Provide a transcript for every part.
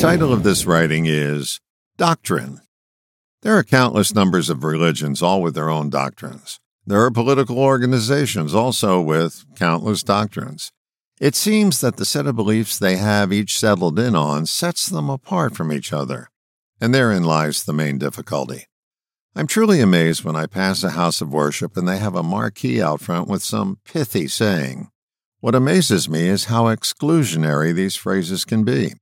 title of this writing is Doctrine. There are countless numbers of religions, all with their own doctrines. There are political organizations also with countless doctrines. It seems that the set of beliefs they have each settled in on sets them apart from each other. And therein lies the main difficulty. I'm truly amazed when I pass a house of worship and they have a marquee out front with some pithy saying. What amazes me is how exclusionary these phrases can be.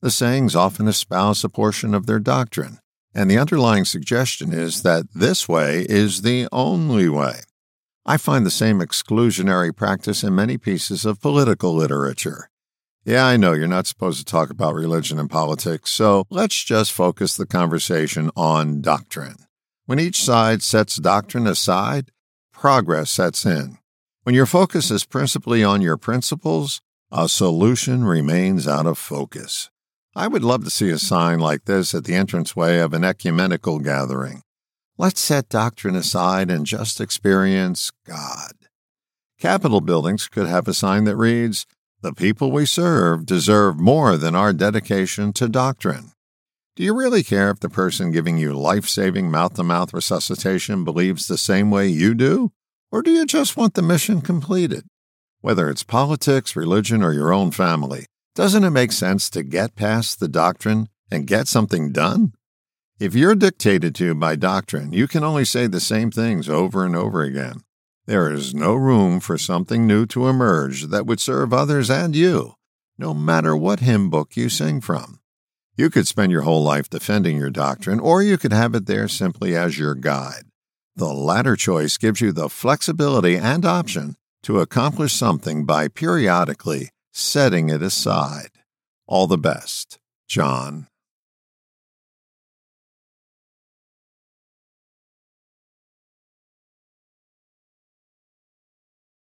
The sayings often espouse a portion of their doctrine, and the underlying suggestion is that this way is the only way. I find the same exclusionary practice in many pieces of political literature. Yeah, I know you're not supposed to talk about religion and politics, so let's just focus the conversation on doctrine. When each side sets doctrine aside, progress sets in. When your focus is principally on your principles, a solution remains out of focus. I would love to see a sign like this at the entranceway of an ecumenical gathering. Let's set doctrine aside and just experience God. Capitol buildings could have a sign that reads, The people we serve deserve more than our dedication to doctrine. Do you really care if the person giving you life saving mouth to mouth resuscitation believes the same way you do? Or do you just want the mission completed? Whether it's politics, religion, or your own family, doesn't it make sense to get past the doctrine and get something done? If you're dictated to by doctrine, you can only say the same things over and over again. There is no room for something new to emerge that would serve others and you, no matter what hymn book you sing from. You could spend your whole life defending your doctrine, or you could have it there simply as your guide. The latter choice gives you the flexibility and option to accomplish something by periodically setting it aside. All the best, John